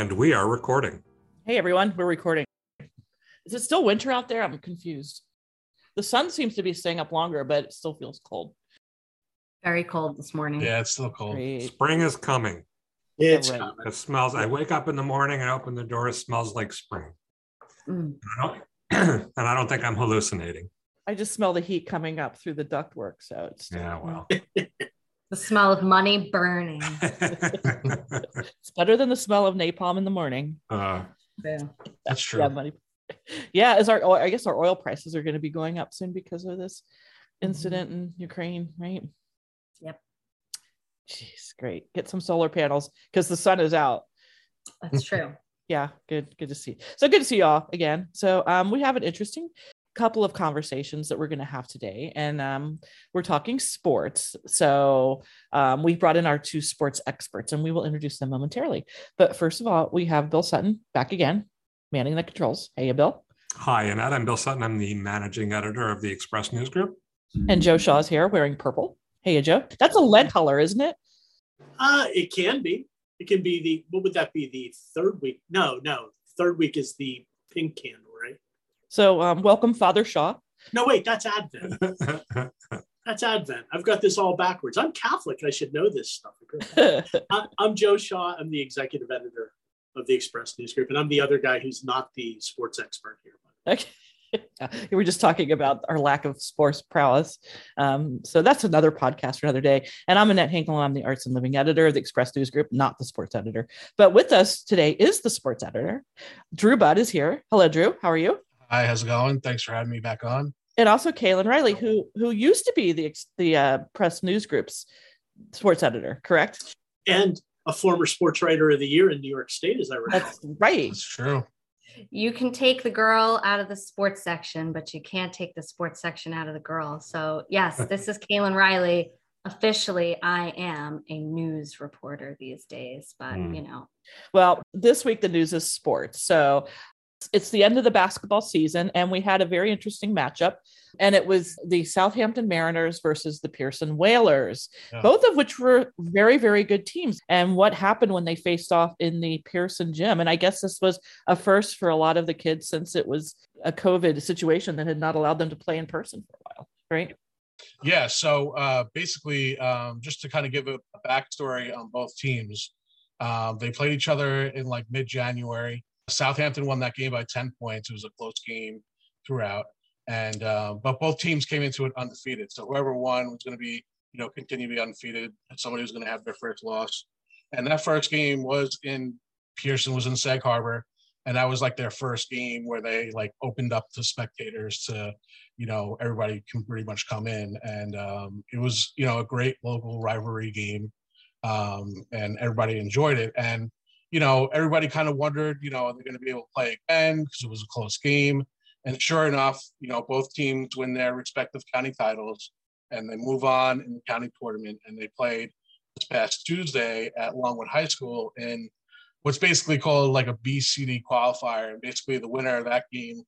And we are recording. Hey everyone, we're recording. Is it still winter out there? I'm confused. The sun seems to be staying up longer, but it still feels cold. Very cold this morning. Yeah, it's still cold. Great. Spring is coming. It's coming. It smells. I wake up in the morning, I open the door, it smells like spring. Mm. I don't, and I don't think I'm hallucinating. I just smell the heat coming up through the ductwork, so it's Yeah, well. The smell of money burning. it's better than the smell of napalm in the morning. uh, Yeah. That's true. Yeah, money. Yeah, is our I guess our oil prices are going to be going up soon because of this incident in Ukraine, right? Yep. Jeez, great. Get some solar panels because the sun is out. That's true. Yeah, good, good to see. So good to see y'all again. So um, we have an interesting couple of conversations that we're going to have today, and um, we're talking sports. So um, we brought in our two sports experts, and we will introduce them momentarily. But first of all, we have Bill Sutton back again, manning the controls. Hey, Bill. hi, Annette. I'm Bill Sutton. I'm the managing editor of the Express News Group. And Joe Shaw's here wearing purple. Hey, Joe. That's a lead color, isn't it? Uh, it can be. It can be the what would that be? The third week? No, no. Third week is the pink candle, right? So um, welcome, Father Shaw. No, wait, that's Advent. That's Advent. I've got this all backwards. I'm Catholic. I should know this stuff. I- I'm Joe Shaw. I'm the executive editor of the Express News Group, and I'm the other guy who's not the sports expert here. Okay. Yeah, we were just talking about our lack of sports prowess. Um, so that's another podcast for another day. And I'm Annette Hinkle. I'm the arts and living editor of the Express News Group, not the sports editor. But with us today is the sports editor. Drew Budd is here. Hello, Drew. How are you? Hi, how's it going? Thanks for having me back on. And also Kaylin Riley, who who used to be the the uh, press news group's sports editor, correct? And a former sports writer of the year in New York State, as I recall. That's right. It's true. You can take the girl out of the sports section, but you can't take the sports section out of the girl. So, yes, this is Kaylin Riley. Officially, I am a news reporter these days, but Hmm. you know, Well, this week the news is sports. So it's the end of the basketball season, and we had a very interesting matchup. And it was the Southampton Mariners versus the Pierson Whalers, Yeah. both of which were very, very good teams. And what happened when they faced off in the Pierson gym? And I guess this was a first for a lot of the kids since it was a COVID situation that had not allowed them to play in person for a while, right? Yeah. So uh, basically, um, just to kind of give a, a backstory on both teams, um, they played each other in like mid January. Southampton won that game by 10 points. It was a close game throughout. And, uh, but both teams came into it undefeated. So whoever won was going to be, you know, continue to be undefeated. And somebody was going to have their first loss. And that first game was in Pierson, was in Sag Harbor. And that was like their first game where they like opened up to spectators to, you know, everybody can pretty much come in. And um, it was, you know, a great local rivalry game. Um, and everybody enjoyed it. And, you know, everybody kind of wondered, you know, are they going to be able to play again because it was a close game? And sure enough, you know, both teams win their respective county titles and they move on in the county tournament. And they played this past Tuesday at Longwood High School in what's basically called like a BCD qualifier. And basically, the winner of that game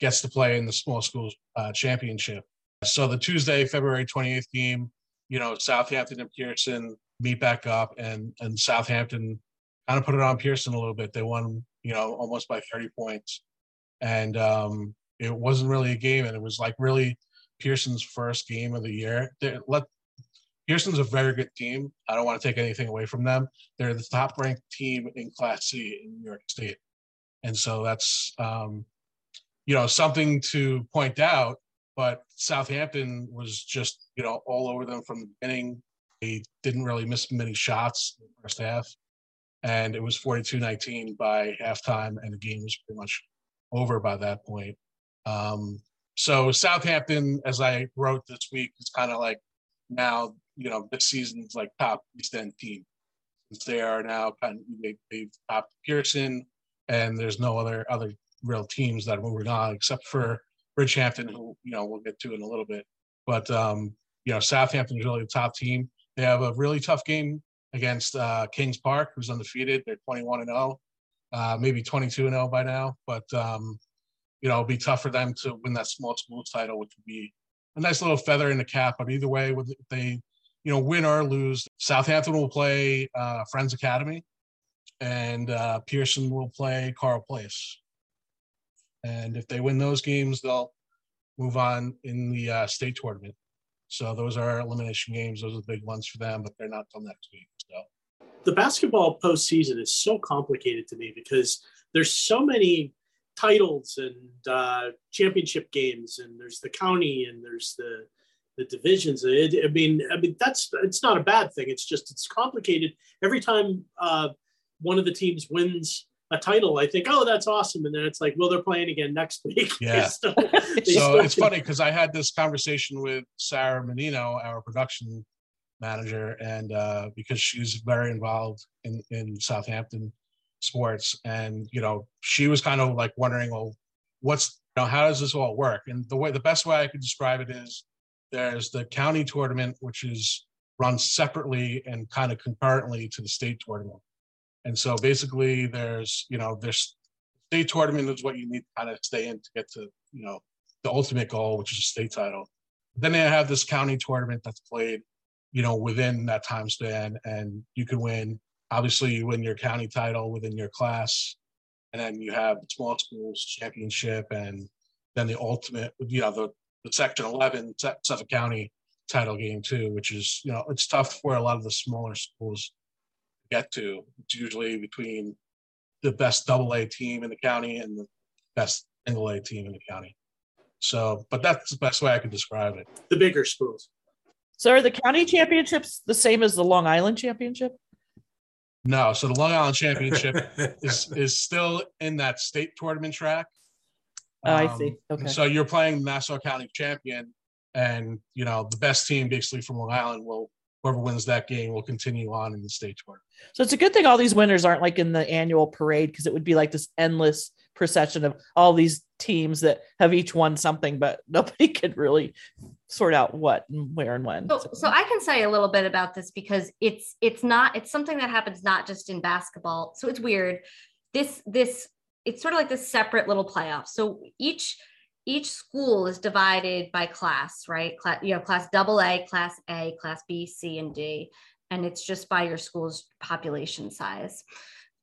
gets to play in the small schools uh, championship. So the Tuesday, February 28th game, you know, Southampton and Pierson meet back up, and and Southampton kind of put it on Pierson a little bit. They won, you know, almost by 30 points, and um, it wasn't really a game, and it was like really Pierson's first game of the year. Let Pierson's a very good team. I don't want to take anything away from them. They're the top ranked team in Class C in New York State, and so that's um, you know something to point out. But Southampton was just you know all over them from the beginning. They didn't really miss many shots in the first half, and it was 42-19 by halftime, and the game was pretty much over by that point. Um, so Southampton, as I wrote this week, is kind of like now you know this season's like top East End team. since they are now kind of they, they've topped Pierson, and there's no other other real teams that are moving on except for Bridgehampton, who you know we'll get to in a little bit. But um, you know, Southampton is really the top team. They have a really tough game against uh, Kings Park, who's undefeated. They're 21 and 0, uh, maybe 22 and 0 by now. But um, you know, it'll be tough for them to win that small schools title, which would be a nice little feather in the cap. But either way, if they you know win or lose, Southampton will play uh, Friends Academy, and uh, Pierson will play Carle Place. And if they win those games, they'll move on in the uh, state tournament. So those are elimination games. Those are the big ones for them, but they're not till next week. So the basketball postseason is so complicated to me because there's so many titles and uh, championship games, and there's the county, and there's the the divisions. It, I mean, I mean that's it's not a bad thing. It's just it's complicated. Every time uh, one of the teams wins a title, I think, oh, that's awesome. And then it's like, well, they're playing again next week. Yeah. still, so it's funny because I had this conversation with Sarah Menino, our production manager, and uh, because she's very involved in, in Southampton sports. And, you know, she was kind of like wondering, well, what's, you know, how does this all work? And the way, the best way I could describe it is there's the county tournament, which is run separately and kind of concurrently to the state tournament. And so basically, there's you know there's state tournament is what you need to kind of stay in to get to you know the ultimate goal, which is a state title. Then they have this county tournament that's played, you know, within that time span, and you can win. Obviously, you win your county title within your class, and then you have the small schools championship, and then the ultimate, you know, the, the Section 11 Suffolk County title game too, which is you know it's tough for a lot of the smaller schools get to. It's usually between the best double A team in the county and the best single A team in the county. So, but that's the best way I can describe it. The bigger schools. So, are the county championships the same as the Long Island championship? No. So, the Long Island championship is is still in that state tournament track. Oh, um, I see. Okay. So you're playing Nassau County champion, and you know the best team basically from Long Island will whoever wins that game will continue on in the state tournament. So it's a good thing all these winners aren't like in the annual parade because it would be like this endless procession of all these teams that have each won something, but nobody could really sort out what and where and when. So, so. so I can say a little bit about this because it's it's not it's something that happens not just in basketball. So it's weird. This this it's sort of like this separate little playoff. So each each school is divided by class, right? Class, you have class double A, class A, class B, C, and D, and it's just by your school's population size.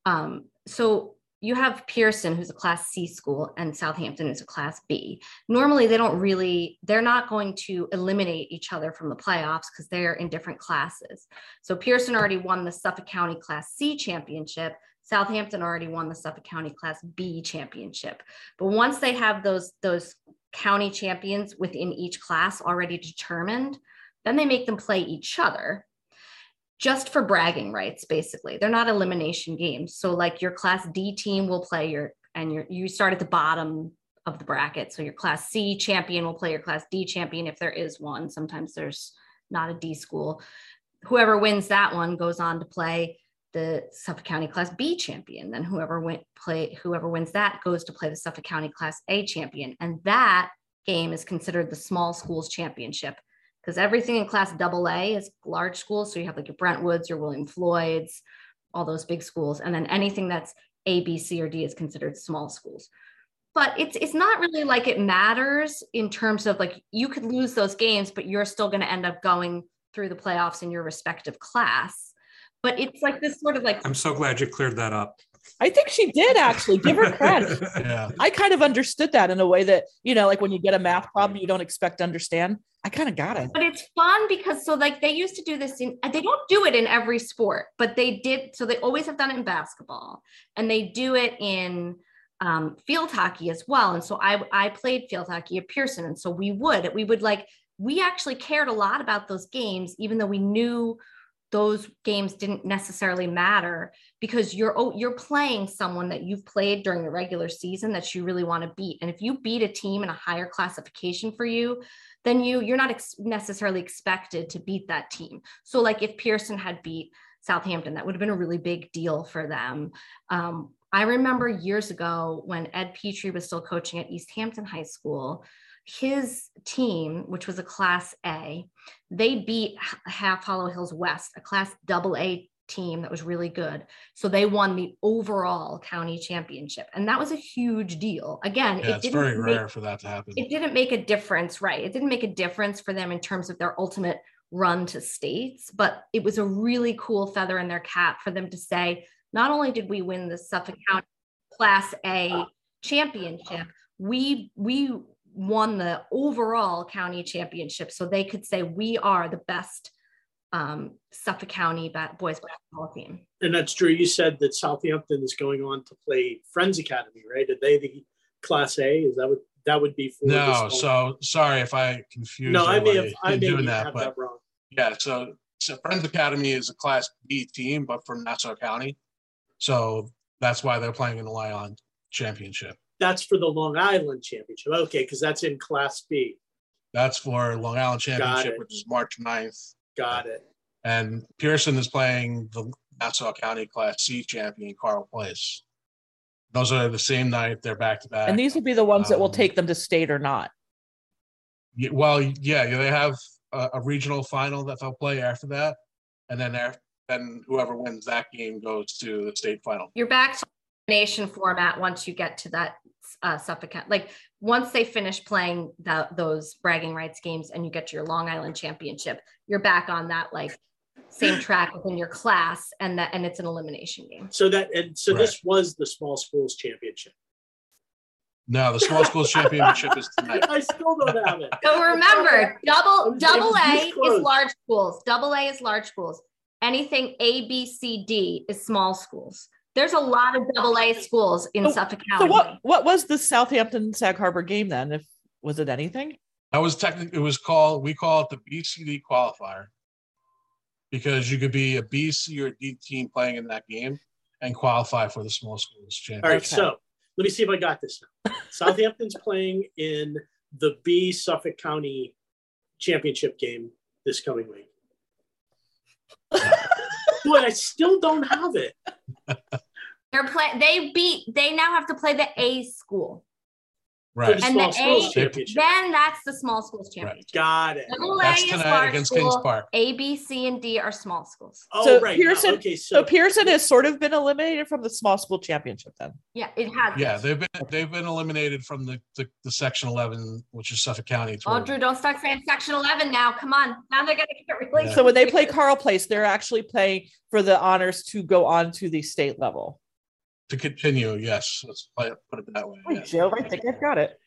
Um, so you have Pierson, who's a class C school, and Southampton is a class B. Normally, they don't really, they're not going to eliminate each other from the playoffs because they're in different classes. So Pierson already won the Suffolk County Class C championship. Southampton already won the Suffolk County Class B championship. But once they have those, those county champions within each class already determined, then they make them play each other just for bragging rights, basically. They're not elimination games. So, like your Class D team will play your, and your, you start at the bottom of the bracket. So, your Class C champion will play your Class D champion if there is one. Sometimes there's not a D school. Whoever wins that one goes on to play the Suffolk County Class B champion. Then whoever went play whoever wins that goes to play the Suffolk County Class A champion, and that game is considered the small schools championship because everything in Class Double A is large schools. So you have like your Brentwoods, your William Floyds, all those big schools, and then anything that's A, B, C, or D is considered small schools. But it's it's not really like it matters in terms of like you could lose those games, but you're still going to end up going through the playoffs in your respective class but it's like this sort of like i'm so glad you cleared that up I think she did actually give her credit. yeah. I kind of understood that in a way that, you know, like when you get a math problem you don't expect to understand. I kind of got it. But it's fun because so like they used to do this in they don't do it in every sport, but they did so they always have done it in basketball and they do it in um, field hockey as well. And so I I played field hockey at Pierson and so we would we would like we actually cared a lot about those games even though we knew those games didn't necessarily matter because you're oh, you're playing someone that you've played during the regular season that you really want to beat and if you beat a team in a higher classification for you then you you're not ex- necessarily expected to beat that team so like if pierson had beat Southampton. That would have been a really big deal for them. Um, I remember years ago when Ed Petrie was still coaching at East Hampton High School, his team, which was a class A, they beat Half Hollow Hills West, a class double A team that was really good. So they won the overall county championship. And that was a huge deal. Again, yeah, it it's very make, rare for that to happen. It didn't make a difference, right? It didn't make a difference for them in terms of their ultimate run to states, but it was a really cool feather in their cap for them to say, not only did we win the Suffolk County Class A championship, we we won the overall county championship, so they could say we are the best um, Suffolk County boys basketball team. And that's true. You said that Southampton is going on to play Friends Academy, right? Are they the Class A? Is that what that would be for? No. So sorry if I confused. No, I may have. I may doing that, that, but that wrong. yeah. So, so Friends Academy is a Class B team, but from Nassau County. So that's why they're playing in the Lyon Championship. That's for the Long Island Championship. Okay, because that's in Class B. That's for Long Island Championship, which is March 9th. Got it. And Pierson is playing the Nassau County Class C champion, Carle Place. Those are the same night. They're back to back. And these will be the ones um, that will um, take them to state or not. Yeah, well, yeah, they have a, a, regional final that they'll play after that, and then after, then whoever wins that game goes to the state final. You're back to nation format once you get to that uh, Suffolk. Like once they finish playing that those bragging rights games and you get to your Long Island Championship, you're back on that like same track within your class, and that and it's an elimination game. So that and so right. this was the small schools championship. No, the small schools championship is tonight. I still don't have it. So remember, double double A is large schools. Double A is large schools. Anything A, B, C, D is small schools. There's a lot of double A schools in so, Suffolk County. So what what was the Southampton Sag Harbor game then? If was it anything? That was technically it was called we call it the BCD qualifier because you could be a B, C, or D team playing in that game and qualify for the small schools championship. All right, so let me see if I got this now. Southampton's playing in the B Suffolk County championship game this coming week. Boy, I still don't have it. They're play. They beat. They now have to play the A school. Right. And the A, then that's the small schools championship. Right. Got it. Double A is large against school. Kings Park. A, B, C, and D are small schools. Oh, so right. Pierson, okay, so, so Pierson has sort of been eliminated from the small school championship then. Yeah, it has. Yeah, they've been they've been eliminated from the the, the section eleven, which is Suffolk County. Oh, Drew, don't start saying section eleven now. Come on, now they're gonna get really. Yeah. So when they play Carle Place, they're actually playing for the honors to go on to the state level. To continue, yes. Let's play, put it that way. Wait, Joe, I think I've got it.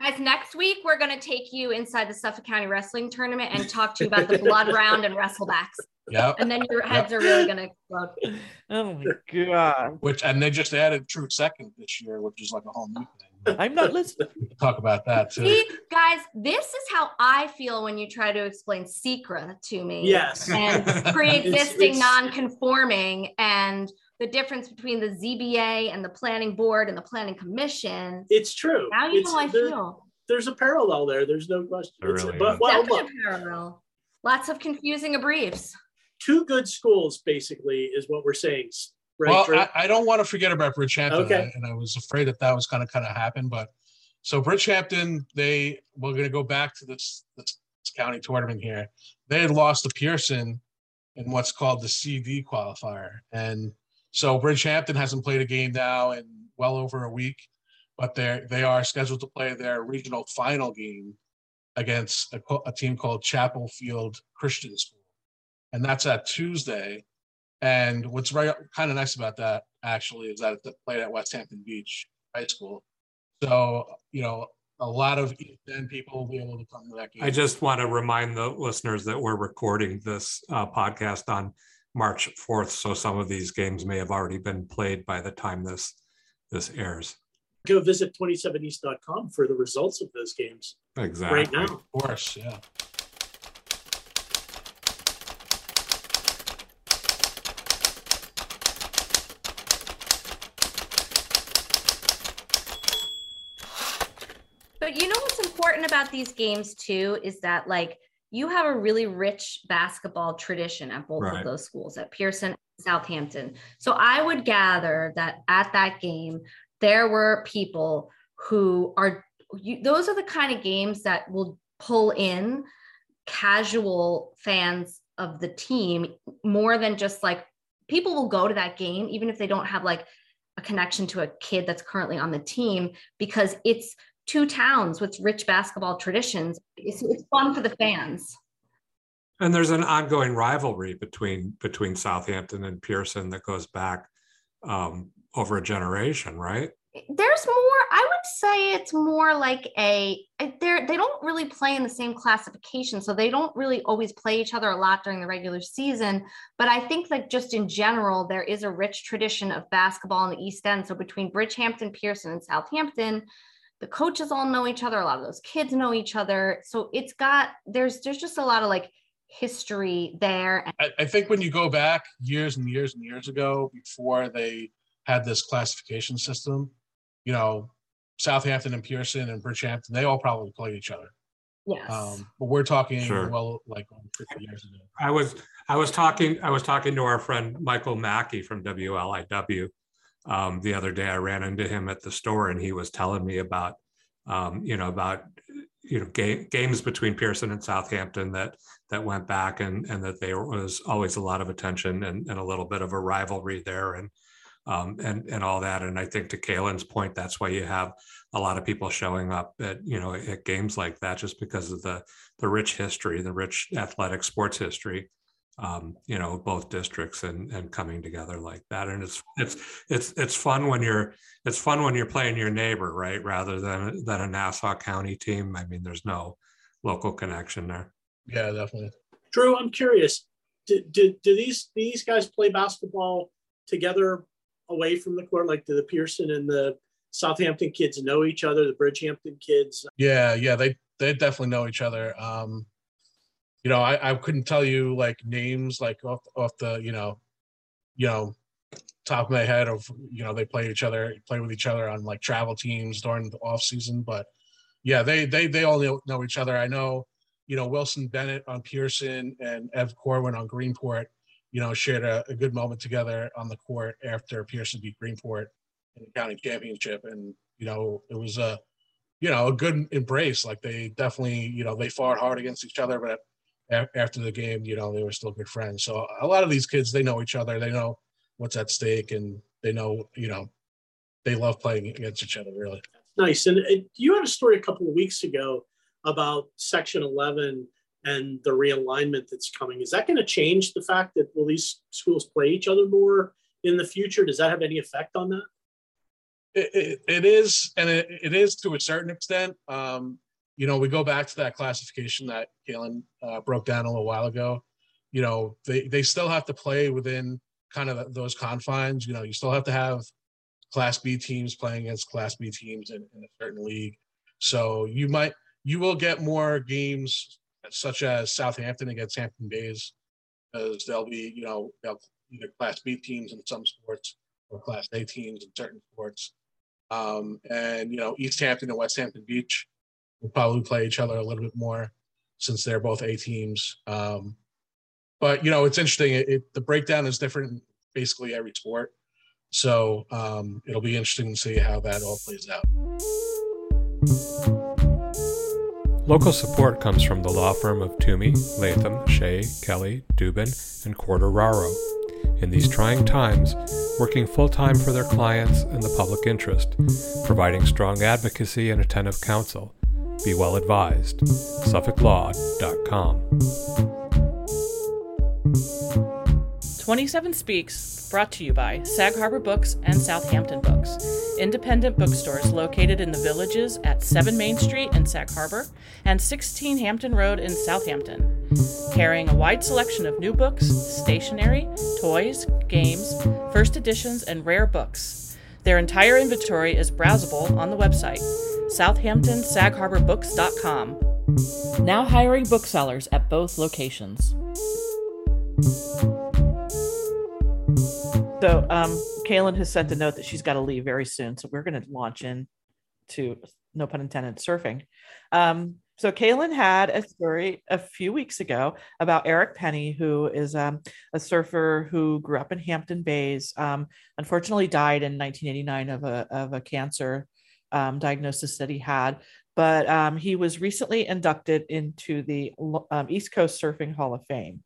Guys, next week we're going to take you inside the Suffolk County Wrestling Tournament and talk to you about the blood round and wrestlebacks. Yeah. And then your heads yep. are really going to explode. Oh my god! Which and they just added True Second this year, which is like a whole new thing. I'm not listening. talk about that too. See, guys, this is how I feel when you try to explain SEQR to me. Yes. And pre-existing, non-conforming, and the difference between the ZBA and the planning board and the planning commission. It's true. Now you it's, know I there, feel. There's a parallel there. There's no question. Really but well, look, parallel. Lots of confusing briefs. Two good schools, basically, is what we're saying. Right, well, I, I, don't want to forget about Bridgehampton, okay. and I was afraid that that was going to kind of happen. But so Bridgehampton, they we're going to go back to this, this county tournament here. They had lost to Pierson in what's called the CD qualifier, and so Bridgehampton hasn't played a game now in well over a week, but they they are scheduled to play their regional final game against a, a team called Chapel Field Christian School, and that's at Tuesday. And what's very kind of nice about that actually is that it played at Westhampton Beach High School. So you know a lot of then people will be able to come to that game. I just want to remind the listeners that we're recording this uh, podcast on March 4th. So some of these games may have already been played by the time this this airs. Go visit 27east.com for the results of those games. Exactly. Right now. Of course, yeah. But you know what's important about these games too is that like you have a really rich basketball tradition at both right. of those schools, at Pierson Southampton. So I would gather that at that game, there were people who are, you, those are the kind of games that will pull in casual fans of the team more than just like people will go to that game, even if they don't have like a connection to a kid that's currently on the team, because it's two towns with rich basketball traditions. It's, it's fun for the fans. And there's an ongoing rivalry between between Southampton and Pierson that goes back um, over a generation, right? There's more. I would say it's more like a. They're they don't really play in the same classification, so they don't really always play each other a lot during the regular season. But I think like just in general, there is a rich tradition of basketball in the East End. So between Bridgehampton, Pierson, and Southampton, the coaches all know each other. A lot of those kids know each other. So it's got there's there's just a lot of like history there. I, I, think when you go back years and years and years ago, before they had this classification system, you know, Southampton and Pierson and Bridgehampton, they all probably played each other. Yes. Um, but we're talking sure. well, like 50 years ago. I was I was talking I was talking to our friend Michael Mackey from WLIW um, the other day. I ran into him at the store, and he was telling me about um, you know about you know ga- games between Pierson and Southampton that that went back and and that there was always a lot of attention and, and a little bit of a rivalry there and um, and and all that and I think to Kaylin's point that's why you have a lot of people showing up at you know at games like that just because of the the rich history the rich athletic sports history um, you know both districts and and coming together like that. And it's it's it's it's fun when you're it's fun when you're playing your neighbor right rather than than a nassau county team. I mean there's no local connection there. Yeah definitely. Drew i'm curious do, do, do these these guys play basketball together away from the court? Like do the pierson and the southampton kids know each other the bridgehampton kids? Yeah yeah they they definitely know each other. Um you know, I, I couldn't tell you like names like off off the you know, you know, top of my head of you know they play each other, play with each other on like travel teams during the off season. But yeah, they they they all know, know each other. I know, you know, Wilson Bennett on Pierson and Ev Corwin on Greenport, you know, shared a, a good moment together on the court after Pierson beat Greenport in the county championship, and you know, it was a you know a good embrace. Like they definitely you know they fought hard against each other, but after the game, you know, they were still good friends. So a lot of these kids, they know each other. They know what's at stake, and they know, you know, they love playing against each other. Really nice. And uh, you had a story a couple of weeks ago about Section 11 and the realignment that's coming. Is that going to change the fact that will these schools play each other more in the future? Does that have any effect on that? It, it, it is, and it, it is to a certain extent. Um, you know, we go back to that classification that Kaylin uh, broke down a little while ago. You know, they they still have to play within kind of those confines. You know, you still have to have Class B teams playing against Class B teams in, in a certain league. So you might you will get more games such as Southampton against Hampton Bays, because they'll be you know they'll either Class B teams in some sports or Class A teams in certain sports. Um, and you know East Hampton and West Hampton Beach will probably play each other a little bit more since they're both A teams. Um, but you know, it's interesting. It, it, the breakdown is different basically every sport, so um, it'll be interesting to see how that all plays out. Local support comes from the law firm of Toomey, Latham, Shea, Kelly, Dubin, and Quartararo. In these trying times, working full time for their clients and the public interest, providing strong advocacy and attentive counsel be well advised. SuffolkLaw.com. 27 Speaks, brought to you by Sag Harbor Books and Southampton Books, independent bookstores located in the villages at 7 Main Street in Sag Harbor and 16 Hampton Road in Southampton. Carrying a wide selection of new books, stationery, toys, games, first editions, and rare books. Their entire inventory is browsable on the website southamptonsagharborbooks.com. Now hiring booksellers at both locations. So, um, Kaylin has sent a note that she's got to leave very soon. So, we're going to launch in to, no pun intended, surfing. Um, So Kaylin had a story a few weeks ago about Eric Penny, who is um, a surfer who grew up in Hampton Bays. Um, unfortunately, died in 1989 of a of a cancer um, diagnosis that he had. But um, he was recently inducted into the um, East Coast Surfing Hall of Fame.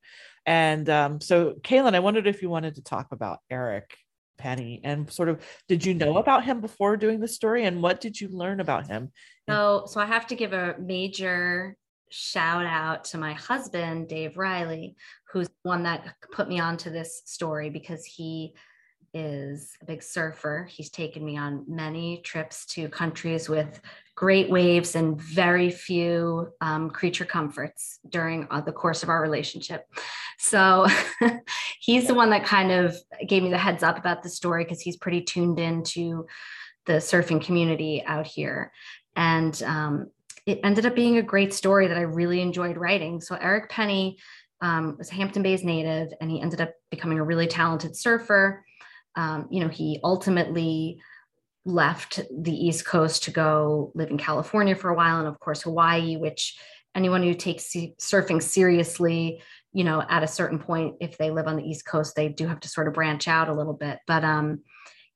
And um, so, Kaylin, I wondered if you wanted to talk about Eric Penny and sort of did you know about him before doing the story and what did you learn about him? So, so I have to give a major shout out to my husband, Dave Riley, who's one that put me onto this story because he is a big surfer. He's taken me on many trips to countries with great waves and very few um, creature comforts during uh, the course of our relationship. So he's the one that kind of gave me the heads up about the story because he's pretty tuned into the surfing community out here. And um, it ended up being a great story that I really enjoyed writing. So Eric Penny um, was a Hampton Bays native, and he ended up becoming a really talented surfer. Um, you know, he ultimately left the East Coast to go live in California for a while, and of course Hawaii, which anyone who takes surfing seriously, you know, at a certain point, if they live on the East Coast, they do have to sort of branch out a little bit. But um,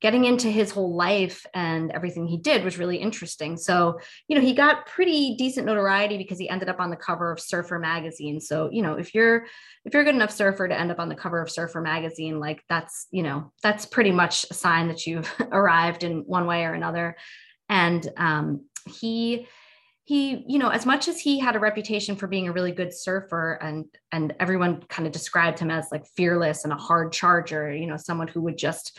getting into his whole life and everything he did was really interesting. So, you know, he got pretty decent notoriety because he ended up on the cover of Surfer magazine. So, you know, if you're if you're a good enough surfer to end up on the cover of Surfer magazine, like that's, you know, that's pretty much a sign that you've arrived in one way or another. And um, he he you know as much as he had a reputation for being a really good surfer and and everyone kind of described him as like fearless and a hard charger you know someone who would just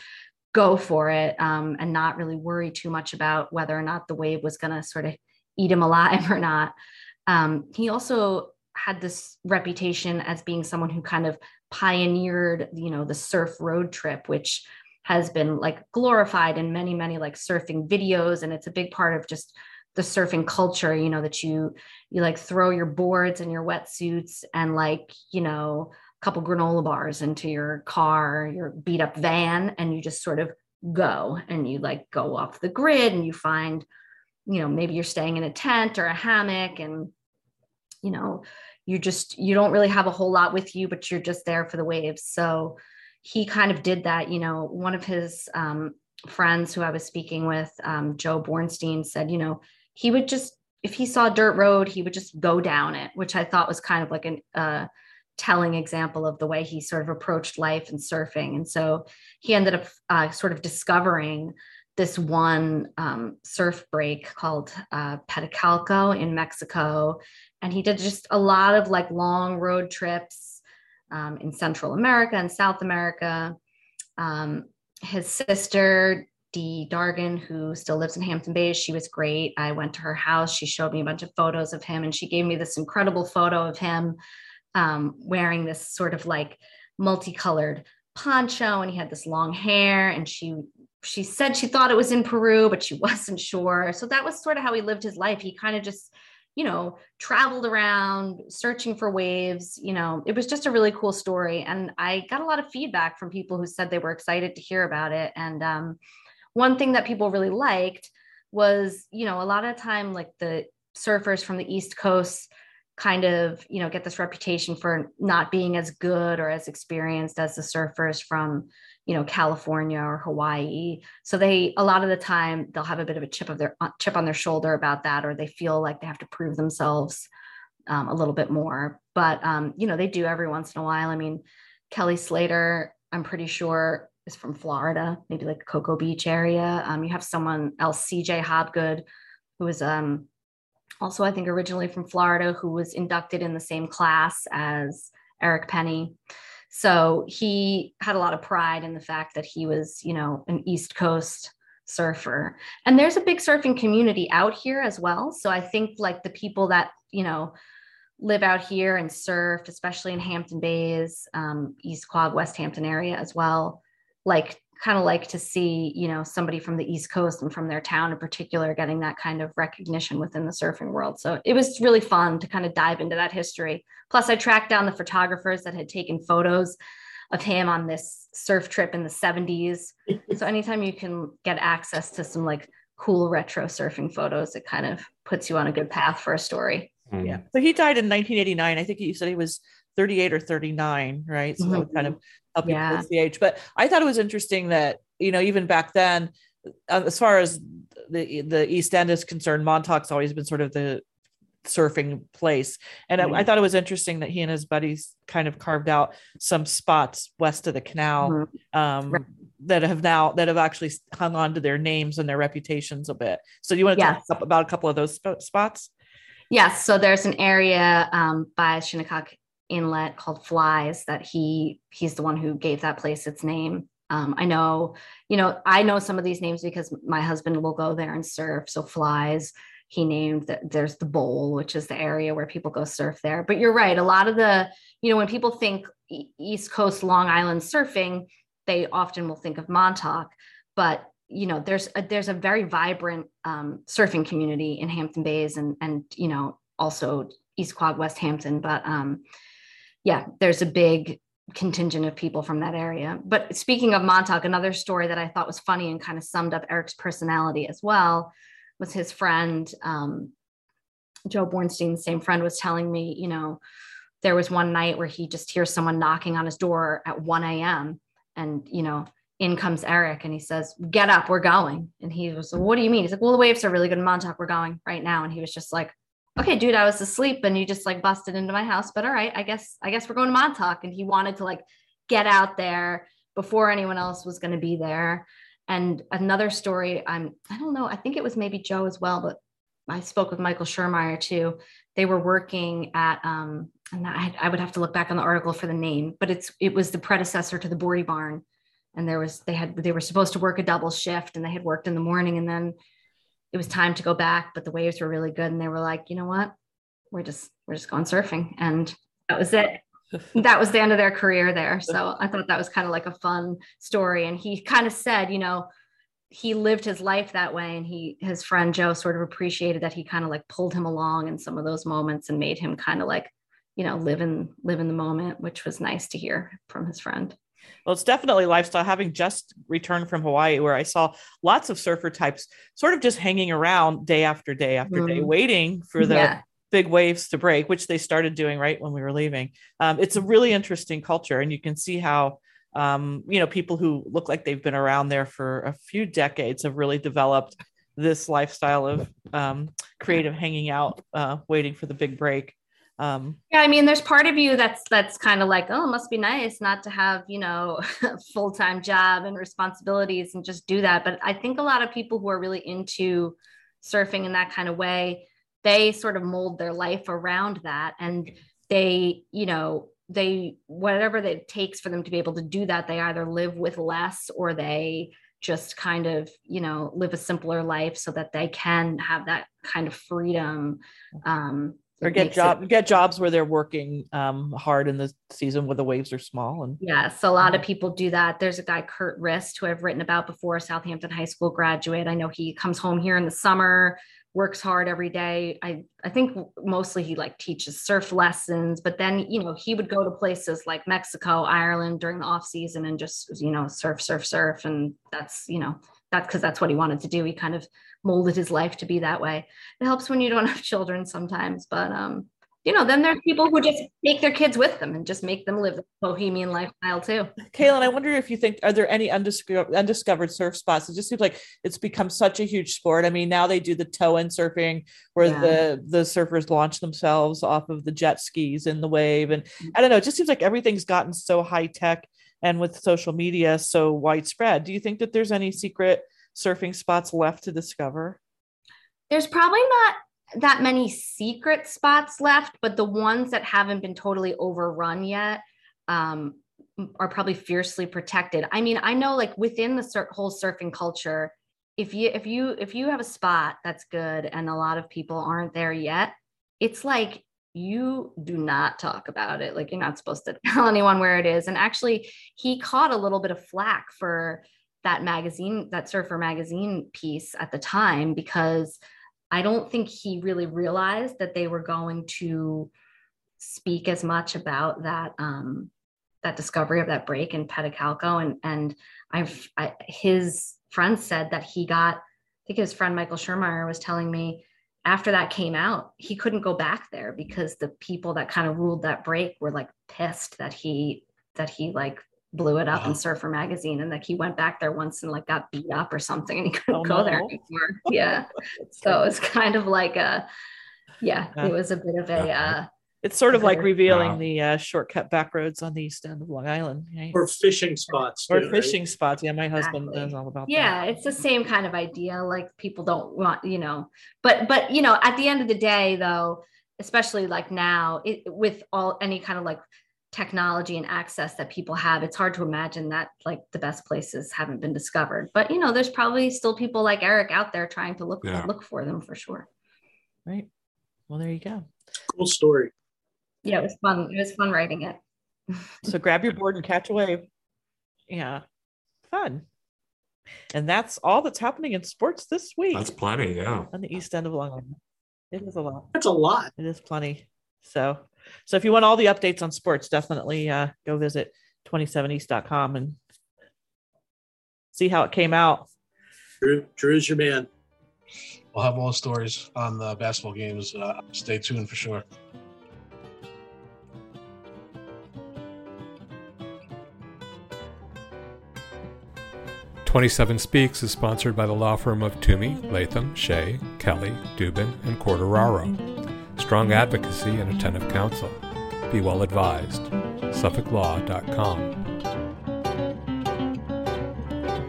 go for it um, and not really worry too much about whether or not the wave was going to sort of eat him alive or not. Um, he also had this reputation as being someone who kind of pioneered, you know, the surf road trip, which has been like glorified in many, many like surfing videos. And it's a big part of just the surfing culture, you know, that you, you like throw your boards and your wetsuits and like, you know, couple granola bars into your car, your beat up van, and you just sort of go and you like go off the grid and you find, you know, maybe you're staying in a tent or a hammock and, you know, you just, you don't really have a whole lot with you, but you're just there for the waves. So he kind of did that. You know, one of his um, friends who I was speaking with, um, Joe Bornstein, said, you know, he would just, if he saw dirt road, he would just go down it, which I thought was kind of like an, uh, telling example of the way he sort of approached life and surfing. And so he ended up uh, sort of discovering this one um, surf break called uh, Petacalco in Mexico. And he did just a lot of like long road trips um, in Central America and South America. Um, his sister, Dee Dargan, who still lives in Hampton Bays, she was great. I went to her house. She showed me a bunch of photos of him and she gave me this incredible photo of him um, wearing this sort of like multicolored poncho and he had this long hair and she she said she thought it was in Peru but she wasn't sure. So that was sort of how he lived his life. He kind of just you know traveled around searching for waves you know. It was just a really cool story and I got a lot of feedback from people who said they were excited to hear about it. And um, one thing that people really liked was you know a lot of time like the surfers from the east coast kind of you know get this reputation for not being as good or as experienced as the surfers from you know California or Hawaii. So they a lot of the time they'll have a bit of a chip of their uh, chip on their shoulder about that or they feel like they have to prove themselves um, a little bit more. But um, you know they do every once in a while. I mean Kelly Slater I'm pretty sure is from Florida maybe like Cocoa Beach area. Um, you have someone else CJ Hobgood who is um also I think originally from Florida, who was inducted in the same class as Eric Penny. So he had a lot of pride in the fact that he was, you know, an East Coast surfer. And there's a big surfing community out here as well. So I think like the people that, you know, live out here and surf, especially in Hampton Bays, um, East Quogue, West Hampton area as well, like kind of like to see, you know, somebody from the East Coast and from their town in particular getting that kind of recognition within the surfing world. So it was really fun to kind of dive into that history. Plus, I tracked down the photographers that had taken photos of him on this surf trip in the 70s. so anytime you can get access to some like cool retro surfing photos, it kind of puts you on a good path for a story. Mm. Yeah. So he died in 1989. I think he said he was 38 or 39, right? So that would kind of you Yeah. place the age. But I thought it was interesting that, you know, even back then, uh, as far as the the East End is concerned, Montauk's always been sort of the surfing place. And I, I thought it was interesting that he and his buddies kind of carved out some spots west of the canal Mhm. um, Right. that have now that have actually hung on to their names and their reputations a bit. So you want to Yes. talk about a couple of those sp- spots? Yes, so there's an area um, by Shinnecock Inlet called Flies that he he's the one who gave that place its name. Um, I know, you know, I know some of these names because my husband will go there and surf. So Flies, he named that there's the bowl, which is the area where people go surf there. But you're right, a lot of the, you know, when people think East Coast Long Island surfing, they often will think of Montauk, but you know there's a, there's a very vibrant um, surfing community in Hampton Bays and and you know also East Quogue West Hampton but um, yeah there's a big contingent of people from that area but speaking of Montauk another story that I thought was funny and kind of summed up Eric's personality as well was his friend um, Joe Bornstein the same friend was telling me you know there was one night where he just hears someone knocking on his door at 1 a.m and you know in comes Eric and he says, Get up, we're going. And he was, What do you mean? He's like, Well, the waves are really good in Montauk. We're going right now. And he was just like, Okay, dude, I was asleep and you just like busted into my house. But all right, I guess, I guess we're going to Montauk. And he wanted to like get out there before anyone else was going to be there. And another story, I'm, I don't know, I think it was maybe Joe as well, but I spoke with Michael Schermeyer too. They were working at, um, and I, I would have to look back on the article for the name, but it's it was the predecessor to the Boardy Barn and there was they had they were supposed to work a double shift and they had worked in the morning and then it was time to go back but the waves were really good and they were like you know what? We're just we're just going surfing. And that was it. That was the end of their career there. So i thought that was kind of like a fun story. And he kind of said you know he lived his life that way. And he his friend joe sort of appreciated that he kind of like pulled him along in some of those moments and made him kind of like you know live in live in the moment which was nice to hear from his friend Well, it's definitely lifestyle. Having just returned from Hawaii, where I saw lots of surfer types sort of just hanging around day after day after day, Mhm. waiting for the yeah big waves to break, which they started doing right when we were leaving. Um, it's a really interesting culture, and you can see how um, you know people who look like they've been around there for a few decades have really developed this lifestyle of um, creative hanging out, uh, waiting for the big break. Um, Yeah, I mean, there's part of you that's that's kind of like, oh, it must be nice not to have, you know, a full-time job and responsibilities and just do that. But I think a lot of people who are really into surfing in that kind of way, they sort of mold their life around that. And they, you know, they whatever it takes for them to be able to do that, they either live with less or they just kind of, you know, live a simpler life so that they can have that kind of freedom. Um, or get it- job get jobs where they're working um, hard in the season where the waves are small and yes a lot of people do that. There's a guy, Kurt Rist, who I've written about before, a Southampton High School graduate. I know he comes home here in the summer, works hard every day. I I think mostly he like teaches surf lessons, but then you know he would go to places like Mexico, Ireland during the off season and just you know surf, surf, surf, and that's you know that's because that's what he wanted to do. He kind of molded his life to be that way. It helps when you don't have children sometimes, but um you know, then there's people who just take their kids with them and just make them live the bohemian lifestyle too. Kaylin, I wonder if you think are there any undiscovered undiscovered surf spots? It just seems like it's become such a huge sport. I mean, now they do the toe in surfing where Yeah. the the surfers launch themselves off of the jet skis in the wave, and I don't know. It just seems like everything's gotten so high tech and with social media so widespread. Do you think that there's any secret surfing spots left to discover? There's probably not that many secret spots left, but the ones that haven't been totally overrun yet um, are probably fiercely protected. I mean, I know like within the sur- whole surfing culture, if you if you if you have a spot that's good and a lot of people aren't there yet, it's like you do not talk about it. Like you're not supposed to tell anyone where it is. And actually, he caught a little bit of flack for that magazine, that surfer magazine piece at the time because I don't think he really realized that they were going to speak as much about that um, that discovery of that break in Petacalco. And and I've I, his friend said that he got. I think his friend Michael Schermeyer was telling me after that came out, he couldn't go back there because the people that kind of ruled that break were like pissed that he that he like blew it up Wow. in Surfer magazine and like he went back there once and like got beat up or something and he couldn't Oh, go there anymore. Yeah. so it's kind of like a yeah, Yeah. it was a bit of a uh It's sort of like revealing Wow. the uh, shortcut back roads on the east end of Long Island, right? Or fishing spots. Or too, right? fishing spots. Yeah, my husband Exactly. knows all about yeah it's the same kind of idea like people don't want you know but but you know at the end of the day though especially like now it, with all any kind of like technology and access that people have it's hard to imagine that like the best places haven't been discovered but you know there's probably still people like eric out there trying to look Yeah. look for them for sure. Right. Well, there you go. Cool story. yeah it was fun it was fun writing it So grab your board and catch a wave. Yeah. Fun. And that's all that's happening in sports this week That's plenty. Yeah. on the east end of Long Island. It is a lot. That's a lot. It is plenty. So, so if you want all the updates on sports, definitely uh, go visit 27east.com and see how it came out. Drew, Drew's your man. We'll have all the stories on the basketball games. Uh, stay tuned for sure. Twenty-seven Speaks is sponsored by the law firm of Twomey, Latham, Shea, Kelley, Dubin, and Quartararo. Strong advocacy and attentive counsel. Be well advised. SuffolkLaw.com.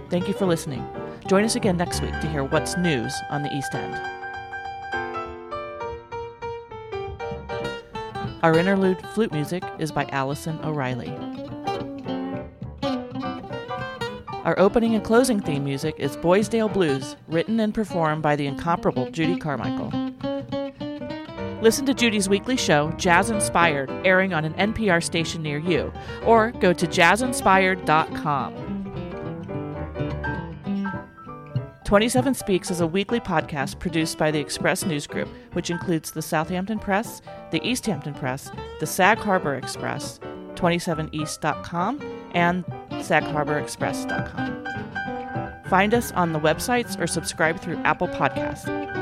Thank you for listening. Join us again next week to hear what's news on the East End. Our interlude flute music is by Allison O'Reilly. Our opening and closing theme music is Boysdale Blues, written and performed by the incomparable Judy Carmichael. Listen to Judy's weekly show, Jazz Inspired, airing on an NPR station near you, or go to jazzinspired.com. 27 Speaks is a weekly podcast produced by the Express News Group, which includes the Southampton Press, the East Hampton Press, the Sag Harbor Express, 27east.com, and sagharborexpress.com. Find us on the websites or subscribe through Apple Podcasts.